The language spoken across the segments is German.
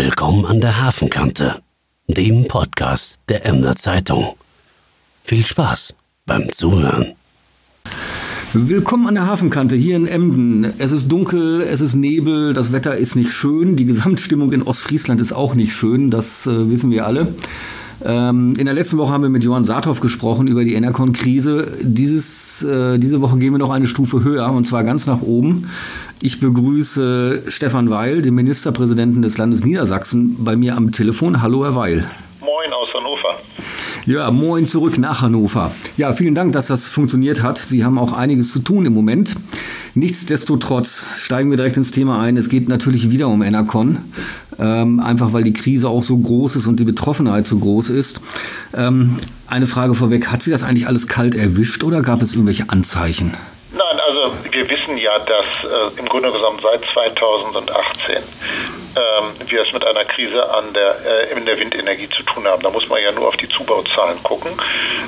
Willkommen an der Hafenkante, dem Podcast der Emder Zeitung. Viel Spaß beim Zuhören. Willkommen an der Hafenkante hier in Emden. Es ist dunkel, es ist Nebel, das Wetter ist nicht schön, die Gesamtstimmung in Ostfriesland ist auch nicht schön, das äh, wissen wir alle. Ähm, in der letzten Woche haben wir mit Johann Saathoff gesprochen über die Enercon-Krise. Dieses, äh, diese Woche gehen wir noch eine Stufe höher und zwar ganz nach oben. Ich begrüße Stefan Weil, den Ministerpräsidenten des Landes Niedersachsen, bei mir am Telefon. Hallo, Herr Weil. Moin aus Hannover. Ja, moin zurück nach Hannover. Ja, vielen Dank, dass das funktioniert hat. Sie haben auch einiges zu tun im Moment. Nichtsdestotrotz steigen wir direkt ins Thema ein. Es geht natürlich wieder um Enercon, ähm, einfach weil die Krise auch so groß ist und die Betroffenheit so groß ist. Ähm, eine Frage vorweg, hat Sie das eigentlich alles kalt erwischt oder gab es irgendwelche Anzeichen? Nein, also wir wissen ja, dass äh, im Grunde genommen seit 2018 ähm, wir es mit einer Krise an der, äh, in der Windenergie zu tun haben. Da muss man ja nur auf die Zubauzahlen gucken.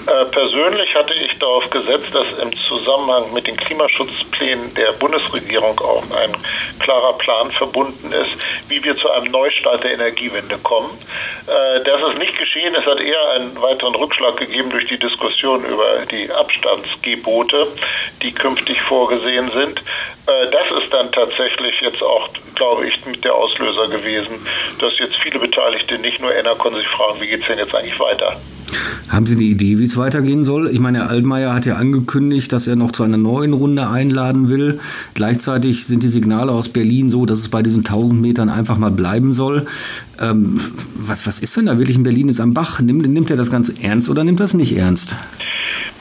Äh, persönlich hatte ich darauf gesetzt, dass im Zusammenhang mit den Klimaschutzplänen der Bundesregierung auch ein klarer Plan verbunden ist, wie wir zu einem Neustart der Energiewende kommen. Äh, das ist nicht geschehen. Es hat eher einen weiteren Rückschlag gegeben durch die Diskussion über die Abstandsgebote, die künftig vorgesehen sind. Äh, das ist dann tatsächlich jetzt auch, glaube ich, mit der Auslöser Auslöser gewesen, dass jetzt viele Beteiligte, nicht nur Enercon, sich fragen, wie geht es denn jetzt eigentlich weiter? Haben Sie eine Idee, wie es weitergehen soll? Ich meine, Herr Altmaier hat ja angekündigt, dass er noch zu einer neuen Runde einladen will. Gleichzeitig sind die Signale aus Berlin so, dass es bei diesen 1000 Metern einfach mal bleiben soll. Ähm, was, was ist denn da wirklich in Berlin jetzt am Bach? Nimmt, nimmt er das ganz ernst oder nimmt das nicht ernst?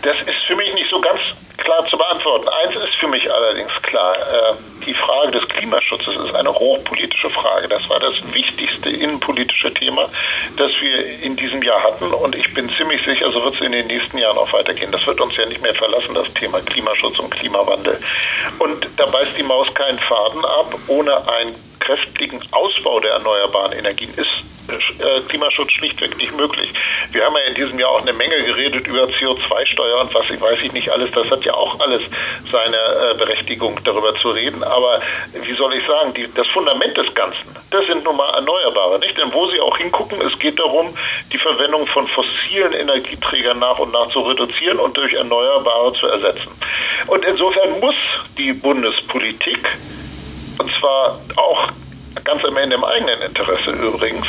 Das ist für mich nicht so ganz klar zu beantworten. Eins ist für mich allerdings klar. Äh, die Frage des Klimaschutzes ist eine hochpolitische Frage. Das war das wichtigste innenpolitische Thema, das wir in diesem Jahr hatten. Und ich bin ziemlich sicher, so wird es in den nächsten Jahren auch weitergehen. Das wird uns ja nicht mehr verlassen, das Thema Klimaschutz und Klimawandel. Und da beißt die Maus keinen Faden ab. Ohne einen kräftigen Ausbau der erneuerbaren Energien ist äh, Klimaschutz schlichtweg nicht möglich. Wir haben ja in diesem Jahr auch eine Menge geredet über CO2-Steuer und was ich weiß ich nicht alles. Das hat ja auch alles seine äh, Berechtigung, darüber zu reden. Aber wie soll ich sagen, die, das Fundament des Ganzen, das sind nun mal Erneuerbare, nicht? Denn wo Sie auch hingucken, es geht darum, die Verwendung von fossilen Energieträgern nach und nach zu reduzieren und durch Erneuerbare zu ersetzen. Und insofern muss die Bundespolitik und zwar auch ganz am Ende im eigenen Interesse übrigens,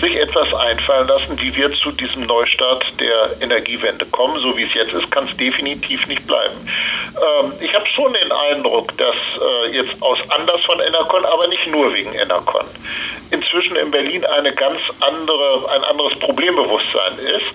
sich etwas einfallen lassen, wie wir zu diesem Neustart der Energiewende kommen. So wie es jetzt ist, kann es definitiv nicht bleiben. Ähm, ich habe schon den Eindruck, dass äh, jetzt aus Anlass von Enercon, aber nicht nur wegen Enercon, inzwischen in Berlin eine ganz andere, ein anderes Problembewusstsein ist.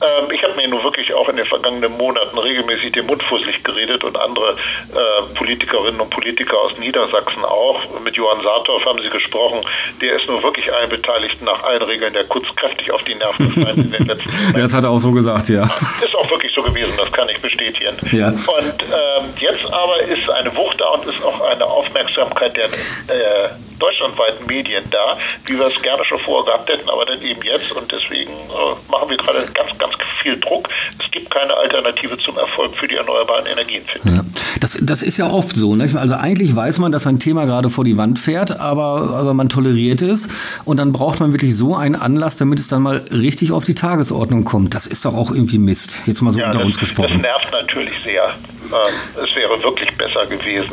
Ähm, ich habe mir nun wirklich auch in den vergangenen Monaten regelmäßig den Mund fusselig geredet und andere äh, Politikerinnen und Politiker aus Niedersachsen auch. Mit Johann Saathoff haben sie gesprochen. Der ist nun wirklich allen Beteiligten nach allen Regeln der Kunst kräftig auf die Nerven gefallen in den letzten Monaten. Das hat er auch so gesagt, ja. Ist auch wirklich so gewesen, das kann ich bestätigen. Ja. Und ähm, jetzt aber ist eine Wucht da und ist auch eine Aufmerksamkeit der äh, deutschlandweiten Medien da, wie wir es gerne schon vorher gehabt hätten, aber dann eben jetzt und deswegen äh, machen wir gerade ganz, ganz viel Druck. Es gibt keine Alternative zum Erfolg für die erneuerbaren Energien, finde ja. Das, das ist ja oft so. Ne? Also eigentlich weiß man, dass ein Thema gerade vor die Wand fährt, aber, aber man toleriert es und dann braucht man wirklich so einen Anlass, damit es dann mal richtig auf die Tagesordnung kommt. Das ist doch auch irgendwie Mist. Jetzt mal so ja, unter das, uns gesprochen. Das nervt natürlich sehr. Ähm, es wäre wirklich besser gewesen.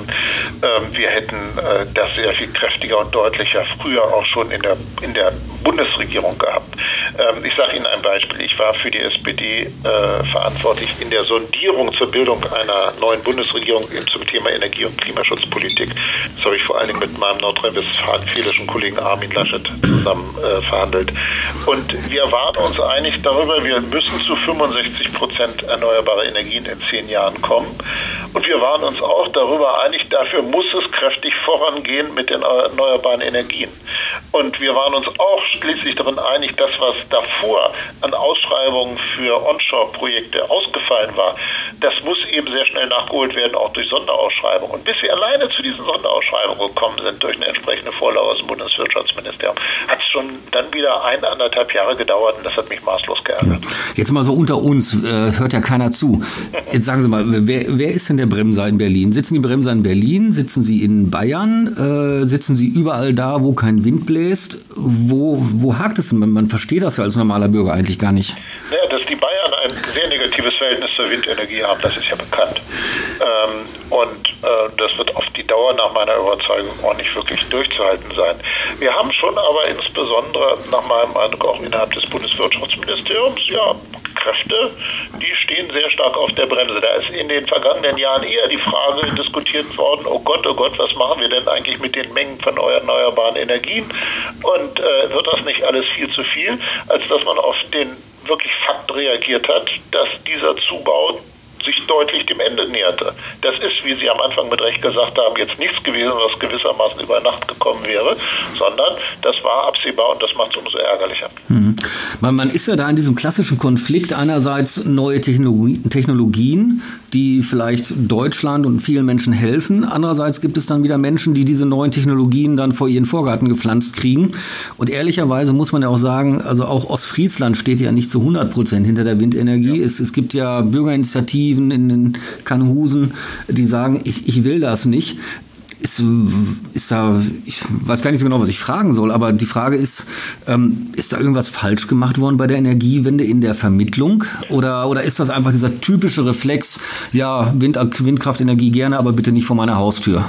Ähm, wir hätten äh, das sehr viel kräftiger und deutlicher früher auch schon in der, in der Bundesregierung gehabt. Ähm, ich sage Ihnen ein Beispiel. Ich war für die SPD äh, verantwortlich in der Sondierung zur Bildung einer neuen Bundesregierung zum Thema Energie- und Klimaschutzpolitik. Das habe ich vor allen Dingen mit meinem nordrhein-westfälischen Kollegen Armin Laschet zusammen äh, verhandelt. Und wir waren uns einig darüber, wir müssen zu 65 Prozent erneuerbare Energien in zehn Jahren kommen. Und wir waren uns auch darüber einig, dafür muss es kräftig vorangehen mit den erneuerbaren Energien. Und wir waren uns auch schließlich darin einig, das, was davor an Ausschreibungen für Onshore-Projekte ausgefallen war, das muss eben sehr schnell nachgeholt werden, auch durch Sonderausschreibungen. Und bis wir alleine zu diesen Sonderausschreibungen gekommen sind, durch eine entsprechende Vorlage aus dem Bundeswirtschaftsministerium, hat es schon dann wieder ein, anderthalb Jahre gedauert und das hat mich maßlos geärgert. Jetzt mal so unter uns, äh, hört ja keiner zu. Jetzt sagen Sie mal, wer, wer ist denn der Bremser in Berlin? Sitzen die Bremser in Berlin? Sitzen sie in Bayern? Äh, sitzen sie überall da, wo kein Wind bläst? Wo, wo hakt es denn? Man versteht das ja als normaler Bürger eigentlich gar nicht. Ja, dass die Bayern sehr negatives Verhältnis zur Windenergie haben, das ist ja bekannt. Ähm, und äh, das wird auf die Dauer nach meiner Überzeugung auch nicht wirklich durchzuhalten sein. Wir haben schon aber insbesondere nach meinem Eindruck auch innerhalb des Bundeswirtschaftsministeriums ja Kräfte, die stehen sehr stark auf der Bremse. Da ist in den vergangenen Jahren eher die Frage diskutiert worden, oh Gott, oh Gott, was machen wir denn eigentlich mit den Mengen von erneuerbaren Energien? Und äh, wird das nicht alles viel zu viel, als dass man auf den wirklich Fakt reagiert hat, dass dieser Zubau sich deutlich dem Ende näherte. Das ist, wie Sie am Anfang mit Recht gesagt haben, jetzt nichts gewesen, was gewissermaßen über Nacht gekommen wäre, sondern das war absehbar und das macht es umso ärgerlicher. Mhm. Man, man, ist ja da in diesem klassischen Konflikt einerseits neue Technologie, Technologien, die vielleicht Deutschland und vielen Menschen helfen. Andererseits gibt es dann wieder Menschen, die diese neuen Technologien dann vor ihren Vorgarten gepflanzt kriegen. Und ehrlicherweise muss man ja auch sagen, also auch Ostfriesland steht ja nicht zu 100 Prozent hinter der Windenergie. Ja. Es, es gibt ja Bürgerinitiativen, Aktiven in den Kanhusen, die sagen, ich, ich will das nicht. Ist, ist da, ich weiß gar nicht so genau, was ich fragen soll, aber die Frage ist, ähm, ist da irgendwas falsch gemacht worden bei der Energiewende in der Vermittlung? Oder, oder ist das einfach dieser typische Reflex, ja, Wind, Windkraftenergie gerne, aber bitte nicht vor meiner Haustür?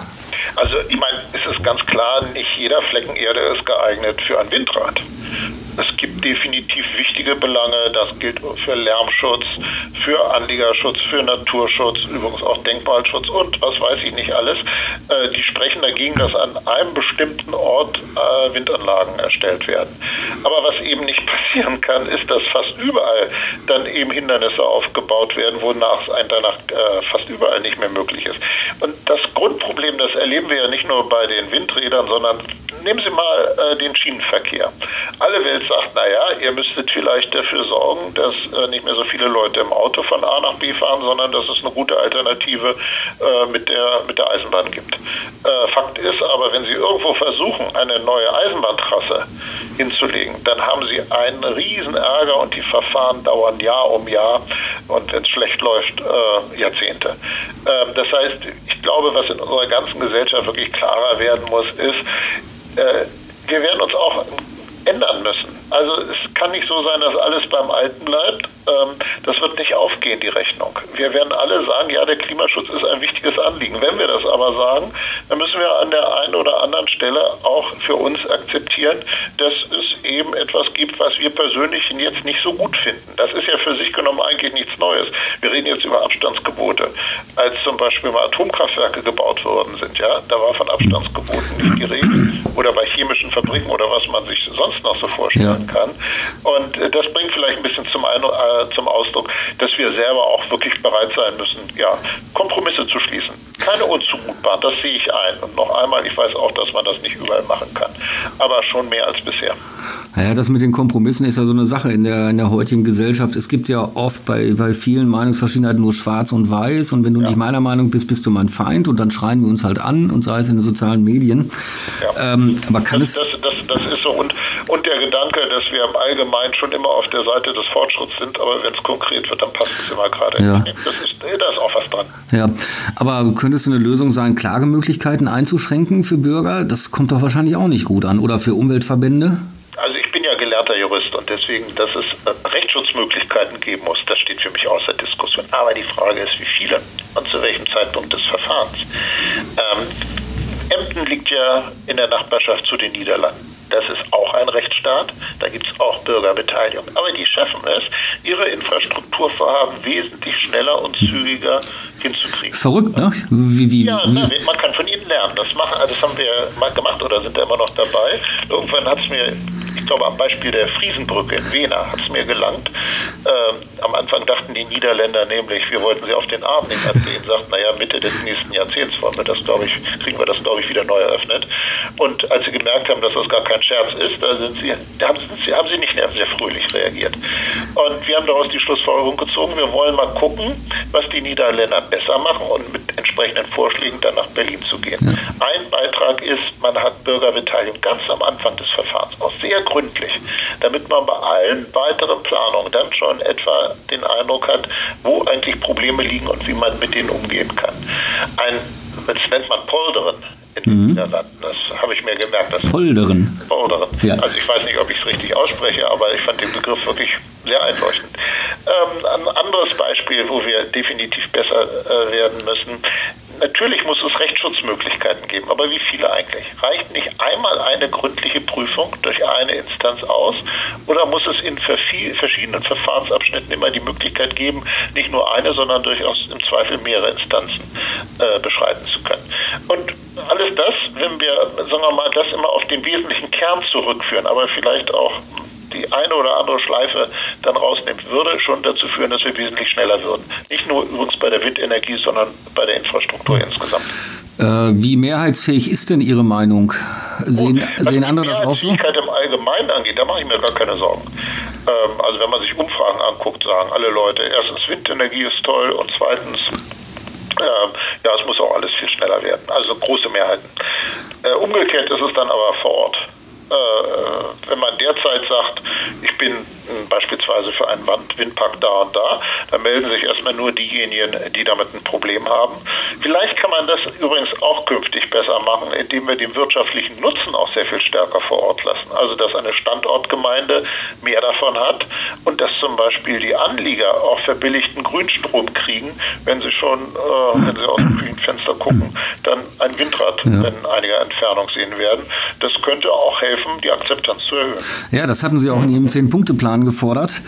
Also, ich meine, es ist ganz klar, nicht jeder Flecken Erde ist geeignet für ein Windrad. Es gibt definitiv wichtige Belange. Das gilt für Lärmschutz, für Anliegerschutz, für Naturschutz, übrigens auch Denkmalschutz und was weiß ich nicht alles. Äh, die sprechen dagegen, dass an einem bestimmten Ort äh, Windanlagen erstellt werden. Aber was eben nicht passieren kann, ist, dass fast überall dann eben Hindernisse aufgebaut werden, wonach es ein danach äh, fast überall nicht mehr möglich ist. Und das Grundproblem, das erleben wir ja nicht nur bei den Windrädern, sondern nehmen Sie mal den Schienenverkehr. Alle Welt sagt, naja, ihr müsstet vielleicht dafür sorgen, dass äh, nicht mehr so viele Leute im Auto von A nach B fahren, sondern dass es eine gute Alternative äh, mit, der, mit der Eisenbahn gibt. Äh, Fakt ist aber, wenn Sie irgendwo versuchen, eine neue Eisenbahntrasse hinzulegen, dann haben Sie einen riesen Ärger und die Verfahren dauern Jahr um Jahr und wenn es schlecht läuft, äh, Jahrzehnte. Ähm, das heißt, ich glaube, was in unserer ganzen Gesellschaft wirklich klarer werden muss, ist, äh, wir werden uns auch ändern müssen. Also es kann nicht so sein, dass alles beim Alten bleibt. Ähm, das wird nicht aufgehen, die Rechnung. Wir werden alle sagen, ja, der Klimaschutz ist ein wichtiges Anliegen. Wenn wir das aber sagen, dann müssen wir an der einen oder anderen Stelle auch für uns akzeptieren, dass es eben etwas gibt, was wir persönlich jetzt nicht so gut finden. Das ist ja für sich genommen eigentlich nichts Neues. Wir reden jetzt über Abstandsgebote. Als zum Beispiel mal Atomkraftwerke gebaut worden sind, ja, da war von Abstandsgeboten nicht die Rede. Oder bei chemischen Fabriken oder was man sich sonst noch so vorstellen ja. kann. Und äh, das bringt vielleicht ein bisschen zum, ein, äh, zum Ausdruck, dass wir selber auch wirklich bereit sein müssen, ja, Kompromisse zu schließen. Keine unzumutbaren, das sehe ich ein. Und noch einmal, ich weiß auch, dass man das nicht überall machen kann, aber schon mehr als bisher. Naja, das mit den Kompromissen ist ja so eine Sache in der, in der heutigen Gesellschaft. Es gibt ja oft bei, bei vielen Meinungsverschiedenheiten nur schwarz und weiß. Und wenn du ja. nicht meiner Meinung bist, bist du mein Feind. Und dann schreien wir uns halt an und sei es in den sozialen Medien. Ja. Ähm, aber kann das, es. Das, das, das ist so. Und, und der Gedanke, dass wir im Allgemeinen schon immer auf der Seite des Fortschritts sind, aber wenn es konkret wird, dann passt es immer gerade. Ja. Das ist, da ist auch was dran. Ja, aber könnte es eine Lösung sein, Klagemöglichkeiten einzuschränken für Bürger? Das kommt doch wahrscheinlich auch nicht gut an. Oder für Umweltverbände? gelernter Jurist und deswegen, dass es äh, Rechtsschutzmöglichkeiten geben muss, das steht für mich außer Diskussion. Aber die Frage ist, wie viele und zu welchem Zeitpunkt des Verfahrens. Ähm, Emden liegt ja in der Nachbarschaft zu den Niederlanden. Das ist auch ein Rechtsstaat, da gibt es auch Bürgerbeteiligung. Aber die schaffen es, ihre Infrastrukturvorhaben wesentlich schneller und zügiger hinzukriegen. Verrückt, ne? Wie, wie, ja, wie? man kann von ihnen lernen. Das, machen, das haben wir mal gemacht oder sind da immer noch dabei. Irgendwann hat es mir ich glaube, am Beispiel der Friesenbrücke in Wena hat es mir gelangt. Ähm, am Anfang dachten die Niederländer nämlich, wir wollten sie auf den Arm nehmen, als sie ihnen sagten, naja, Mitte des nächsten Jahrzehnts wollen wir das, glaube ich, kriegen wir das, glaube ich, wieder neu eröffnet. Und als sie gemerkt haben, dass das gar kein Scherz ist, da sind sie, da haben, sie, haben sie nicht sehr, sehr fröhlich reagiert. Und wir haben daraus die Schlussfolgerung gezogen, wir wollen mal gucken, was die Niederländer besser machen und mit entsprechenden Vorschlägen dann nach Berlin zu gehen. Ja. Ein Beitrag ist, man hat Bürgerbeteiligung ganz am Anfang des Verfahrens, auch sehr gründlich, damit man bei allen weiteren Planungen dann schon etwa den Eindruck hat, wo eigentlich Probleme liegen und wie man mit denen umgehen kann. Ein, das nennt man Polderen in den mhm. Niederlanden. Das habe ich mir gemerkt. Das Polderen. Polderen. Ja. Also ich weiß nicht, ob ich es richtig ausspreche, aber ich fand den Begriff wirklich sehr einleuchtend. Ähm, ein anderes Beispiel, wo wir definitiv besser äh, werden müssen. Natürlich muss es Rechtsschutzmöglichkeiten geben, aber wie viele eigentlich? Reicht nicht einmal eine gründliche Prüfung durch eine Instanz aus oder muss es in verschiedenen Verfahrensabschnitten immer die Möglichkeit geben, nicht nur eine, sondern durchaus im Zweifel mehrere Instanzen äh, beschreiten zu können? Und alles das, wenn wir, sagen wir mal, das immer auf den wesentlichen Kern zurückführen, aber vielleicht auch die eine oder andere Schleife dann rausnimmt, würde schon dazu führen, dass wir wesentlich schneller würden. Nicht nur übrigens bei der Windenergie, sondern bei der Infrastruktur insgesamt. Äh, wie mehrheitsfähig ist denn Ihre Meinung? Sehen, Gut, sehen andere das auch so? Was die im Allgemeinen angeht, da mache ich mir gar keine Sorgen. Ähm, also wenn man sich Umfragen anguckt, sagen alle Leute, erstens Windenergie ist toll und zweitens ähm, ja, es muss auch alles viel schneller werden. Also große Mehrheiten. Äh, umgekehrt ist es dann aber vor Ort. Äh, wenn man derzeit sagt, ich bin beispielsweise für einen Windpark da und da, dann melden sich erstmal nur diejenigen, die damit ein Problem haben. Vielleicht kann man das übrigens auch künftig besser machen, indem wir den wirtschaftlichen Nutzen auch sehr viel stärker vor Ort lassen. Also dass eine Standortgemeinde mehr davon hat und dass zum Beispiel die Anlieger auch verbilligten Grünstrom kriegen, wenn sie schon, äh, wenn sie aus dem Küchenfenster gucken, dann ein Windrad ja. in einiger Entfernung sehen werden. Das könnte auch helfen helfen, die Akzeptanz zu erhöhen. Ja, das hatten Sie auch in Ihrem Zehn-Punkte-Plan gefordert.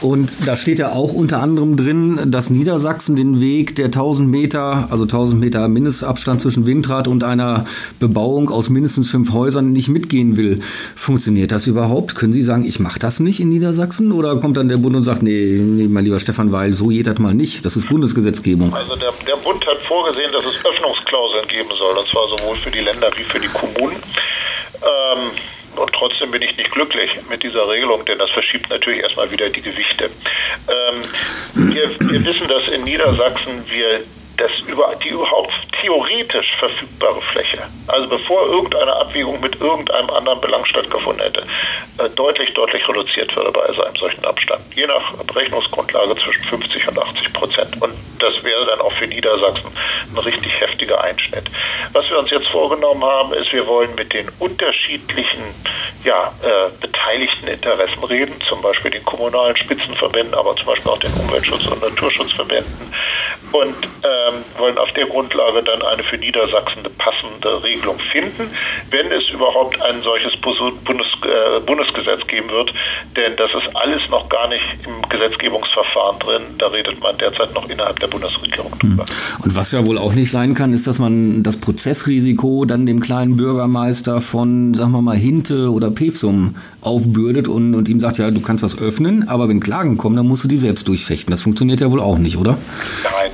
Und da steht ja auch unter anderem drin, dass Niedersachsen den Weg der 1000 Meter, also 1000 Meter Mindestabstand zwischen Windrad und einer Bebauung aus mindestens fünf Häusern nicht mitgehen will. Funktioniert das überhaupt? Können Sie sagen, ich mache das nicht in Niedersachsen? Oder kommt dann der Bund und sagt, nee, nee mein lieber Stefan Weil, so geht das mal nicht. Das ist Bundesgesetzgebung. Also der, der Bund hat vorgesehen, dass es Öffnungsklauseln geben soll, und zwar sowohl für die Länder wie für die Kommunen. Ähm, und trotzdem bin ich nicht glücklich mit dieser Regelung, denn das verschiebt natürlich erstmal wieder die Gewichte. Ähm, wir, wir wissen, dass in Niedersachsen wir das über die überhaupt theoretisch verfügbare Fläche, also bevor irgendeine Abwägung mit irgendeinem anderen Belang stattgefunden hätte, äh, deutlich, deutlich reduziert würde bei einem solchen Abstand. Je nach Berechnungsgrundlage zwischen 50 und 80 Prozent. Und das wäre dann auch für Niedersachsen ein richtig heftiger Einschnitt. Was wir uns jetzt vorgenommen haben, ist, wir wollen mit den unterschiedlichen ja, äh, beteiligten Interessen reden, zum Beispiel den kommunalen Spitzenverbänden, aber zum Beispiel auch den Umweltschutz- und Naturschutzverbänden und ähm, wollen auf der Grundlage dann eine für Niedersachsen passende Regelung finden, wenn es überhaupt ein solches Bundes, äh, Bundesgesetz geben wird. Denn das ist alles noch gar nicht im Gesetzgebungsverfahren drin. Da redet man derzeit noch innerhalb der Bundesregierung drüber. Hm. Und was ja wohl auch nicht sein kann, ist, dass man das Prozessrisiko dann dem kleinen Bürgermeister von, sagen wir mal, Hinte oder Pevsum aufbürdet und, und ihm sagt, ja, du kannst das öffnen, aber wenn Klagen kommen, dann musst du die selbst durchfechten. Das funktioniert ja wohl auch nicht, oder? Nein,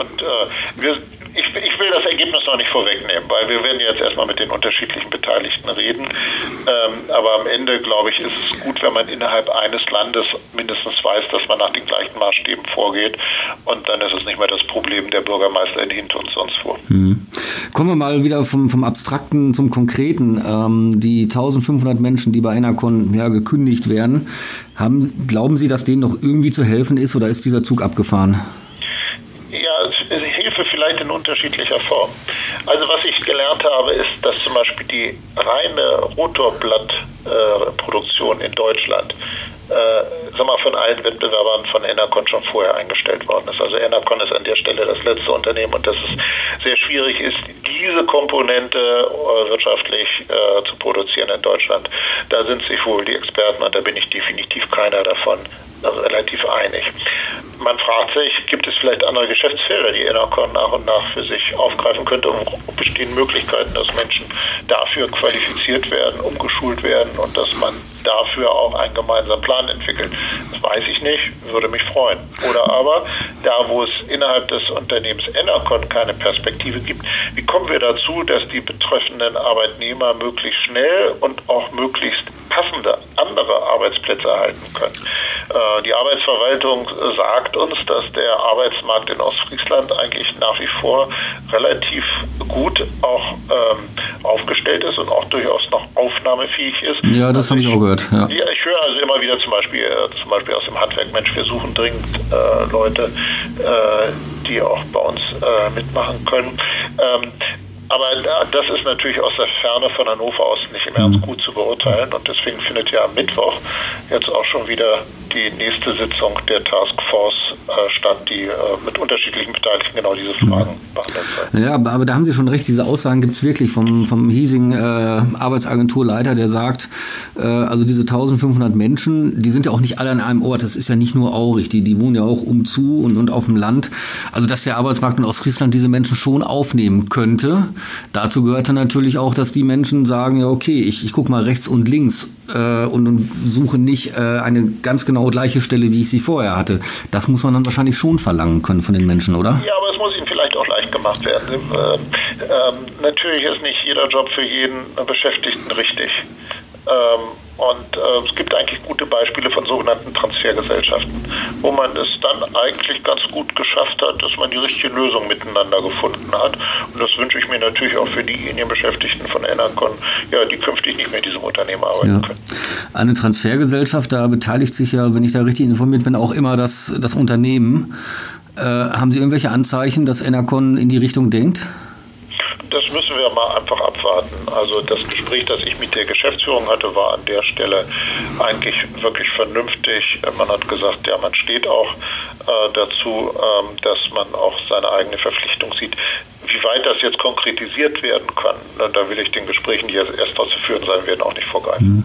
und äh, wir, ich, ich, will das Ergebnis noch nicht vorwegnehmen, weil wir werden jetzt erstmal mit den unterschiedlichen Beteiligten reden. Ähm, aber am Ende, glaube ich, ist es gut, wenn man innerhalb eines Landes mindestens weiß, dass man nach den gleichen Maßstäben vorgeht. Und dann ist es nicht mehr das Problem der Bürgermeister in Hint und sonst wo. Mhm. Kommen wir mal wieder vom, vom Abstrakten zum Konkreten. Ähm, die 1500 Menschen, die bei Enercon ja, gekündigt werden, haben, glauben Sie, dass denen noch irgendwie zu helfen ist oder ist dieser Zug abgefahren? In unterschiedlicher Form. Also was ich gelernt habe, ist, dass zum Beispiel die reine Rotorblattproduktion in Deutschland äh, sag mal, von allen Wettbewerbern von Enercon schon vorher eingestellt worden ist. Also Enercon ist an der Stelle das letzte Unternehmen und dass es sehr schwierig ist, diese Komponente äh, wirtschaftlich äh, zu produzieren in Deutschland. Da sind sich wohl die Experten, und da bin ich definitiv keiner davon, also relativ einig. Man fragt sich, gibt es vielleicht andere Geschäftsfelder, die Enercon nach und nach für sich aufgreifen könnte? Und bestehen Möglichkeiten, dass Menschen dafür qualifiziert werden, umgeschult werden und dass man dafür auch einen gemeinsamen Plan entwickelt? Das weiß ich nicht, würde mich freuen. Oder aber, da wo es innerhalb des Unternehmens Enercon keine Perspektive gibt, wie kommen wir dazu, dass die betreffenden Arbeitnehmer möglichst schnell und auch möglichst passende andere Arbeitsplätze erhalten können? Äh, die Arbeitsverwaltung sagt uns, dass der Arbeitsmarkt in Ostfriesland eigentlich nach wie vor relativ gut auch ähm, aufgestellt ist und auch durchaus noch aufnahmefähig ist. Ja, das also habe ich auch gehört. Ja. ich höre also immer wieder zum Beispiel, äh, zum Beispiel aus dem Handwerk, Mensch, wir suchen dringend äh, Leute, äh, die auch bei uns äh, mitmachen können. Ähm, aber das ist natürlich aus der Ferne von Hannover aus nicht im Ernst mhm. gut zu beurteilen. Und deswegen findet ja am Mittwoch jetzt auch schon wieder die nächste Sitzung der Taskforce äh, statt, die äh, mit unterschiedlichen Beteiligten genau diese Fragen mhm. behandelt soll. Ja, aber, aber, da haben Sie schon recht, diese Aussagen gibt es wirklich vom, vom hiesigen äh, Arbeitsagenturleiter, der sagt, äh, also diese 1500 Menschen, die sind ja auch nicht alle an einem Ort, das ist ja nicht nur Aurich, die, die wohnen ja auch umzu und, und auf dem Land. Also dass der Arbeitsmarkt in Ostfriesland diese Menschen schon aufnehmen könnte. Dazu gehörte natürlich auch, dass die Menschen sagen, ja okay, ich, ich gucke mal rechts und links äh, und, und, suche nicht äh, eine ganz genau gleiche Stelle, wie ich sie vorher hatte. Das muss man dann wahrscheinlich schon verlangen können von den Menschen, oder? Ja, aber es muss ihnen vielleicht auch leicht gemacht werden. Ähm, ähm, natürlich ist nicht jeder Job für jeden Beschäftigten richtig. Ähm, und äh, es gibt eigentlich gute Beispiele von sogenannten Transfergesellschaften, wo man es dann eigentlich ganz gut geschafft hat, dass man die richtige Lösung miteinander gefunden hat. Und das wünsche ich mir natürlich auch für diejenigen Beschäftigten von Enercon, ja, die künftig nicht mehr in diesem Unternehmen arbeiten ja. können. Eine Transfergesellschaft, da beteiligt sich ja, wenn ich da richtig informiert bin, auch immer das, das Unternehmen. Äh, haben Sie irgendwelche Anzeichen, dass Enercon in die Richtung denkt? Das müssen wir mal einfach abwarten. Also das Gespräch, das ich mit der Geschäftsführung hatte, war an der Stelle eigentlich wirklich vernünftig. Man hat gesagt, ja, man steht auch äh, dazu, ähm, dass man auch seine eigene Verpflichtung sieht. Wie weit das jetzt konkretisiert werden kann, da will ich den Gesprächen, die jetzt erst zu führen sein werden, auch nicht vorgreifen. Mhm.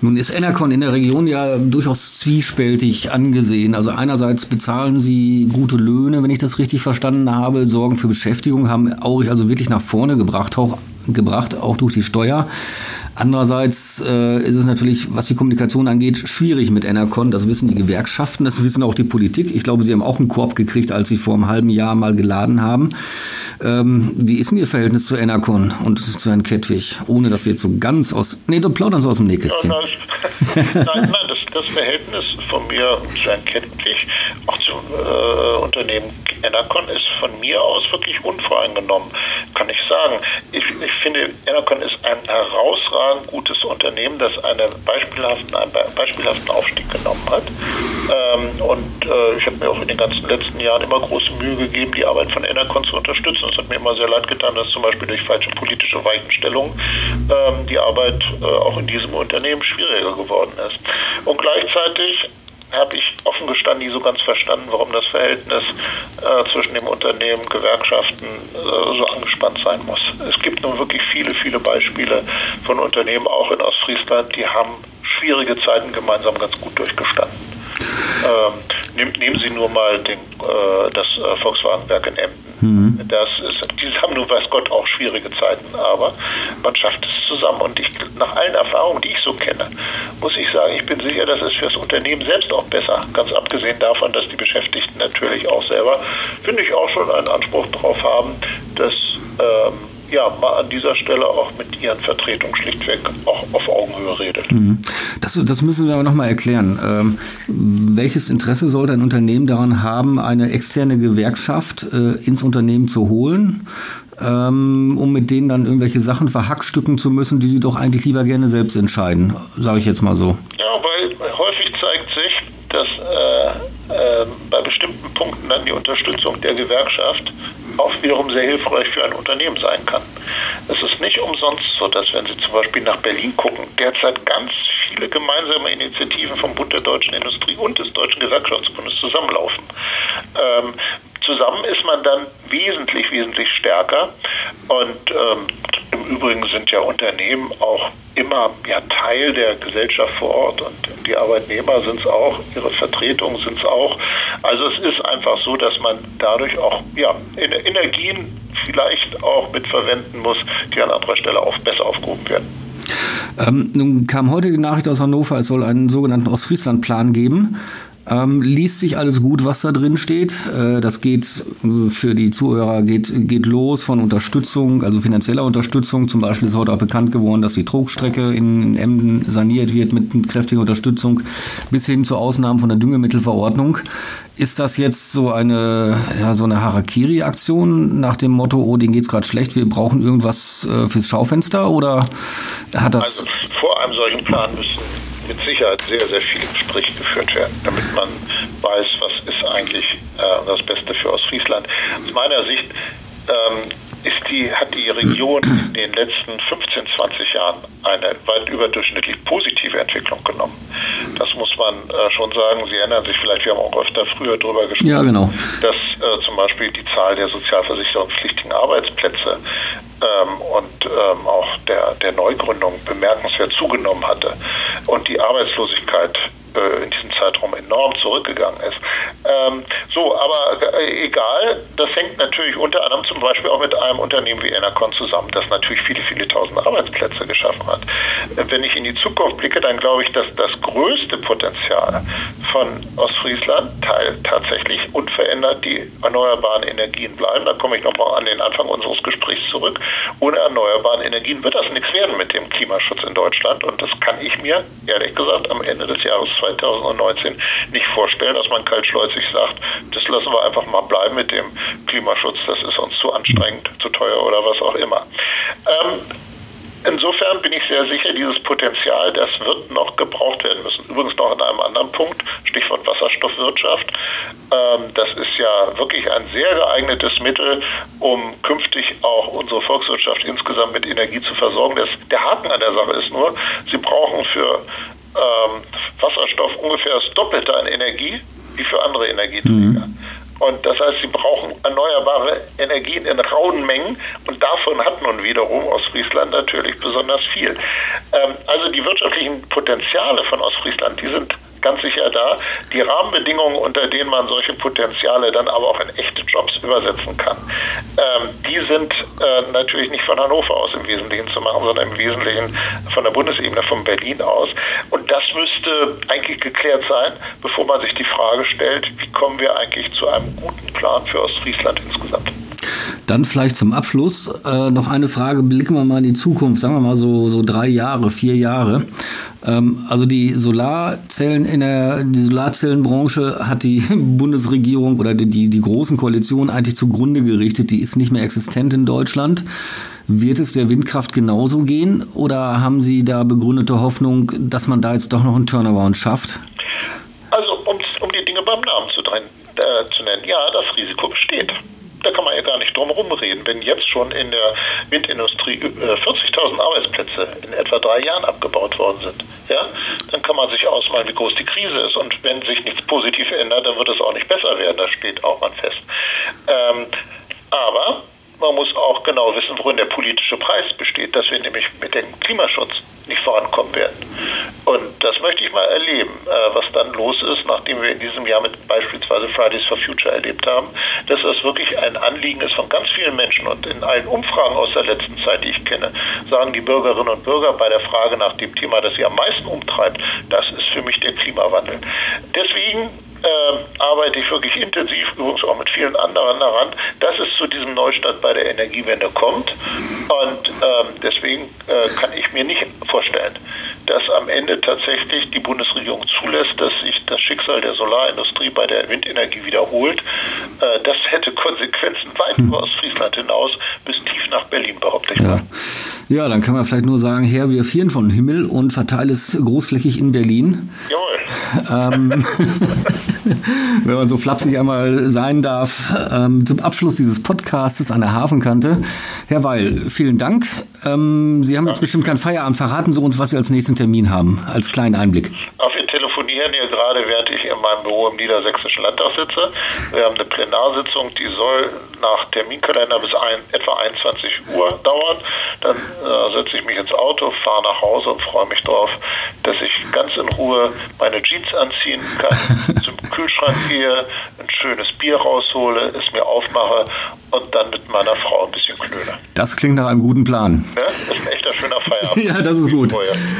Nun ist Enercon in der Region ja durchaus zwiespältig angesehen. Also einerseits bezahlen sie gute Löhne, wenn ich das richtig verstanden habe, sorgen für Beschäftigung, haben Aurich also wirklich nach vorne gebracht, auch, gebracht, auch durch die Steuer. Andererseits äh, ist es natürlich, was die Kommunikation angeht, schwierig mit Enercon. Das wissen die Gewerkschaften, das wissen auch die Politik. Ich glaube, sie haben auch einen Korb gekriegt, als sie vor einem halben Jahr mal geladen haben. Ähm, wie ist denn Ihr Verhältnis zu Enercon und zu Herrn Kettwig? Ohne dass Sie jetzt so ganz aus. Nee, da plaudern Sie aus dem Nähkästchen. Ja, nein, nein, das, das, Verhältnis von mir zu Herrn Kettwig, auch zum äh, Unternehmen Enercon, ist von mir aus wirklich unvoreingenommen, kann ich sagen. Ich, ich finde, Enercon ist ein herausragend gutes Unternehmen, das eine beispielhaften, einen beispielhaften Aufstieg genommen hat. Ähm, und äh, ich habe mir auch in den ganzen letzten Jahren immer große Mühe gegeben, die Arbeit von Enercon zu unterstützen. Es hat mir immer sehr leid getan, dass zum Beispiel durch falsche politische Weichenstellungen ähm, die Arbeit äh, auch in diesem Unternehmen schwieriger geworden ist. Und gleichzeitig habe ich offen gestanden nie so ganz verstanden, warum das Verhältnis äh, zwischen dem Unternehmen, Gewerkschaften äh, so angespannt sein muss. Es gibt nun wirklich viele, viele Beispiele von Unternehmen, auch in Ostfriesland, die haben schwierige Zeiten gemeinsam ganz gut durchgestanden. Ähm, nehm, nehmen Sie nur mal den, äh, das äh, Volkswagenwerk in Emden. Mhm. Das ist, die haben nun, weiß Gott, auch schwierige Zeiten, aber man schafft es zusammen. Und ich, nach allen Erfahrungen, die ich so kenne, muss ich sagen, ich bin sicher, das ist für das Unternehmen selbst auch besser. Ganz abgesehen davon, dass die Beschäftigten natürlich auch selber, finde ich, auch schon einen Anspruch darauf haben, dass ähm, ja, mal an dieser Stelle auch mit ihren Vertretungen schlichtweg auch auf Augenhöhe redet. Mhm. Das, das müssen wir aber nochmal erklären. Ähm, welches Interesse sollte ein Unternehmen daran haben, eine externe Gewerkschaft äh, ins Unternehmen zu holen, ähm, um mit denen dann irgendwelche Sachen verhackstücken zu müssen, die sie doch eigentlich lieber gerne selbst entscheiden, sage ich jetzt mal so. Ja, weil häufig zeigt sich, dass äh, äh, bei bestimmten Punkten dann die Unterstützung der Gewerkschaft auch wiederum sehr hilfreich für ein Unternehmen sein kann. Es ist nicht umsonst so, dass wenn Sie zum Beispiel nach Berlin gucken, derzeit ganz viele gemeinsame Initiativen vom Bund der deutschen Industrie und des Deutschen Gewerkschaftsbundes zusammenlaufen. Ähm, zusammen ist man dann wesentlich, wesentlich stärker. Und ähm, im Übrigen sind ja Unternehmen auch immer ja, Teil der Gesellschaft vor Ort und die Arbeitnehmer sind es auch, ihre Vertretungen sind es auch. Also es ist einfach so, dass man dadurch auch ja, Energien vielleicht auch mitverwenden muss, die an anderer Stelle auch besser aufgehoben werden. Ähm, nun kam heute die Nachricht aus Hannover, es soll einen sogenannten Ostfriesland-Plan geben. Ähm, liest sich alles gut, was da drin steht. Äh, das geht äh, für die Zuhörer geht, geht los von Unterstützung, also finanzieller Unterstützung. Zum Beispiel ist heute auch bekannt geworden, dass die Trogstrecke in Emden saniert wird mit kräftiger Unterstützung bis hin zu Ausnahmen von der Düngemittelverordnung. Ist das jetzt so eine, ja, so eine Harakiri-Aktion nach dem Motto, oh, denen geht's gerade schlecht, wir brauchen irgendwas äh, fürs Schaufenster oder hat das... Also vor einem solchen Plan müssen mit Sicherheit sehr, sehr viele Gespräche geführt werden, damit man weiß, was ist eigentlich äh, das Beste für Ostfriesland. Aus meiner Sicht ähm, ist die, hat die Region in den letzten 15, 20 Jahren eine weit überdurchschnittlich positive Entwicklung genommen. Das muss man äh, schon sagen. Sie erinnern sich vielleicht, wir haben auch öfter früher darüber gesprochen, ja, genau. dass äh, zum Beispiel die Zahl der sozialversicherungspflichtigen Arbeitsplätze ähm, und ähm, auch der, der Neugründung bemerkenswert zugenommen hatte. Und die Arbeitslosigkeit äh, in diesem Zeitraum enorm zurückgegangen ist. Ähm, so, aber äh, egal, das hängt natürlich unter anderem zum Beispiel auch mit einem Unternehmen wie Enercon zusammen, das natürlich viele, viele tausend Arbeitsplätze geschaffen hat. Äh, wenn ich in die Zukunft blicke, dann glaube ich, dass das größte Potenzial von Ostfriesland teil tatsächlich unverändert die erneuerbaren Energien bleiben. Da komme ich nochmal an den Anfang unseres Gesprächs zurück. Ohne erneuerbaren Energien wird das nichts werden mit dem Klimaschutz in Deutschland und das kann ich mir ehrlich gesagt am Ende des Jahres 2019 nicht vorstellen, dass man kaltschleuzig sagt, das lassen wir einfach mal bleiben mit dem Klimaschutz, das ist uns zu anstrengend, zu teuer oder was auch immer. Ähm, Insofern bin ich sehr sicher, dieses Potenzial, das wird noch gebraucht werden müssen. Übrigens noch an einem anderen Punkt, Stichwort Wasserstoffwirtschaft. Ähm, das ist ja wirklich ein sehr geeignetes Mittel, um künftig auch unsere Volkswirtschaft insgesamt mit Energie zu versorgen. Der Haken an der Sache ist nur, Sie brauchen für ähm, Wasserstoff ungefähr das Doppelte an Energie wie für andere Energieträger. Mhm. Und das heißt, sie brauchen erneuerbare Energien in rauen Mengen und davon hat nun wiederum Ostfriesland natürlich besonders viel. Ähm, also die wirtschaftlichen Potenziale von Ostfriesland, die sind ganz sicher da. Die Rahmenbedingungen, unter denen man solche Potenziale dann aber auch in echte Jobs übersetzen kann, ähm, die sind äh, natürlich nicht von Hannover aus im Wesentlichen zu machen, sondern im Wesentlichen von der Bundesebene, von Berlin aus. Und das müsste eigentlich geklärt sein, bevor man sich die Frage stellt, wie kommen wir eigentlich zu einem guten Plan für Ostfriesland insgesamt. Dann vielleicht zum Abschluss äh, noch eine Frage. Blicken wir mal in die Zukunft, sagen wir mal so, so drei Jahre, vier Jahre. Ähm, also die Solarzellen in der die Solarzellenbranche hat die Bundesregierung oder die, die großen Koalitionen eigentlich zugrunde gerichtet. Die ist nicht mehr existent in Deutschland. Wird es der Windkraft genauso gehen oder haben Sie da begründete Hoffnung, dass man da jetzt doch noch einen Turnaround schafft? Also um, um die Dinge beim Namen zu, drin, äh, zu nennen, ja, das Risiko besteht da kann man ja gar nicht drum herum reden. Wenn jetzt schon in der Windindustrie 40.000 äh, Arbeitsplätze in etwa drei Jahren abgebaut worden sind, ja, dann kann man sich ausmalen, wie groß die Krise ist. Und wenn sich nichts positiv ändert, dann wird es auch nicht besser werden. Das steht auch mal fest. Ähm, aber man muss auch genau wissen, worin der politische Preis besteht, dass wir nämlich mit dem Klimaschutz nicht vorankommen werden. Und das möchte ich mal erleben, äh, was dann los ist, nachdem wir in diesem Jahr mit beispielsweise Fridays for Future erlebt haben, dass das wirklich ein Anliegen ist von ganz vielen Menschen. Und in allen Umfragen aus der letzten Zeit, die ich kenne, sagen die Bürgerinnen und Bürger bei der Frage nach dem Thema, das sie am meisten umtreibt, das ist für mich der Klimawandel. Deswegen äh, arbeite ich wirklich intensiv, übrigens auch mit vielen anderen daran, dass es zu diesem Neustart bei der Energiewende kommt. Und ähm, deswegen äh, kann ich mir nicht vorstellen, dass am Ende tatsächlich die Bundesregierung zulässt, dass sich das Schicksal der Solarindustrie bei der Windenergie wiederholt. Äh, das hätte Konsequenzen weit hm. über Ostfriesland hinaus bis tief nach Berlin, behaupte ich ja. mal. Ja, dann kann man vielleicht nur sagen, Herr, wir vieren vom Himmel und verteile es großflächig in Berlin. Jawohl. ähm, wenn man so flapsig einmal sein darf, ähm, zum Abschluss dieses Podcasts an der Hafenkante. Herr Weil, vielen Dank. Ähm, Sie haben jetzt bestimmt keinen Feierabend. Verraten Sie uns, was Sie als nächsten Termin haben, als kleinen Einblick. Auf telefonieren hier gerade, während ich in meinem Büro im Niedersächsischen Landtag sitze. Wir haben eine Plenarsitzung, die soll nach Terminkalender bis ein, etwa 21 Uhr dauern. Dann äh, setze ich mich ins Auto, fahre nach Hause und freue mich darauf, dass ich ganz in Ruhe meine Jeans anziehen kann, zum Kühlschrank gehe, ein schönes Bier raushole, es mir aufmache und dann mit meiner Frau ein bisschen knöle. Das klingt nach einem guten Plan. Ja, das ist ein echter schöner Feierabend. ja, das ist gut.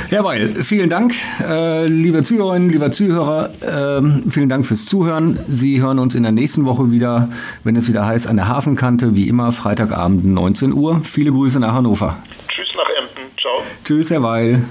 Herr Weil, vielen Dank, äh, liebe Zuhörerinnen, lieber Zuhörer. Äh, vielen Dank fürs Zuhören. Sie hören uns in der nächsten Woche wieder, wenn es wieder heißt, an der Hafenkante, wie immer, Freitagabend 19 Uhr. Viele Grüße nach Hannover. Tschüss nach Emden. Ciao. Tschüss, Herr Weil.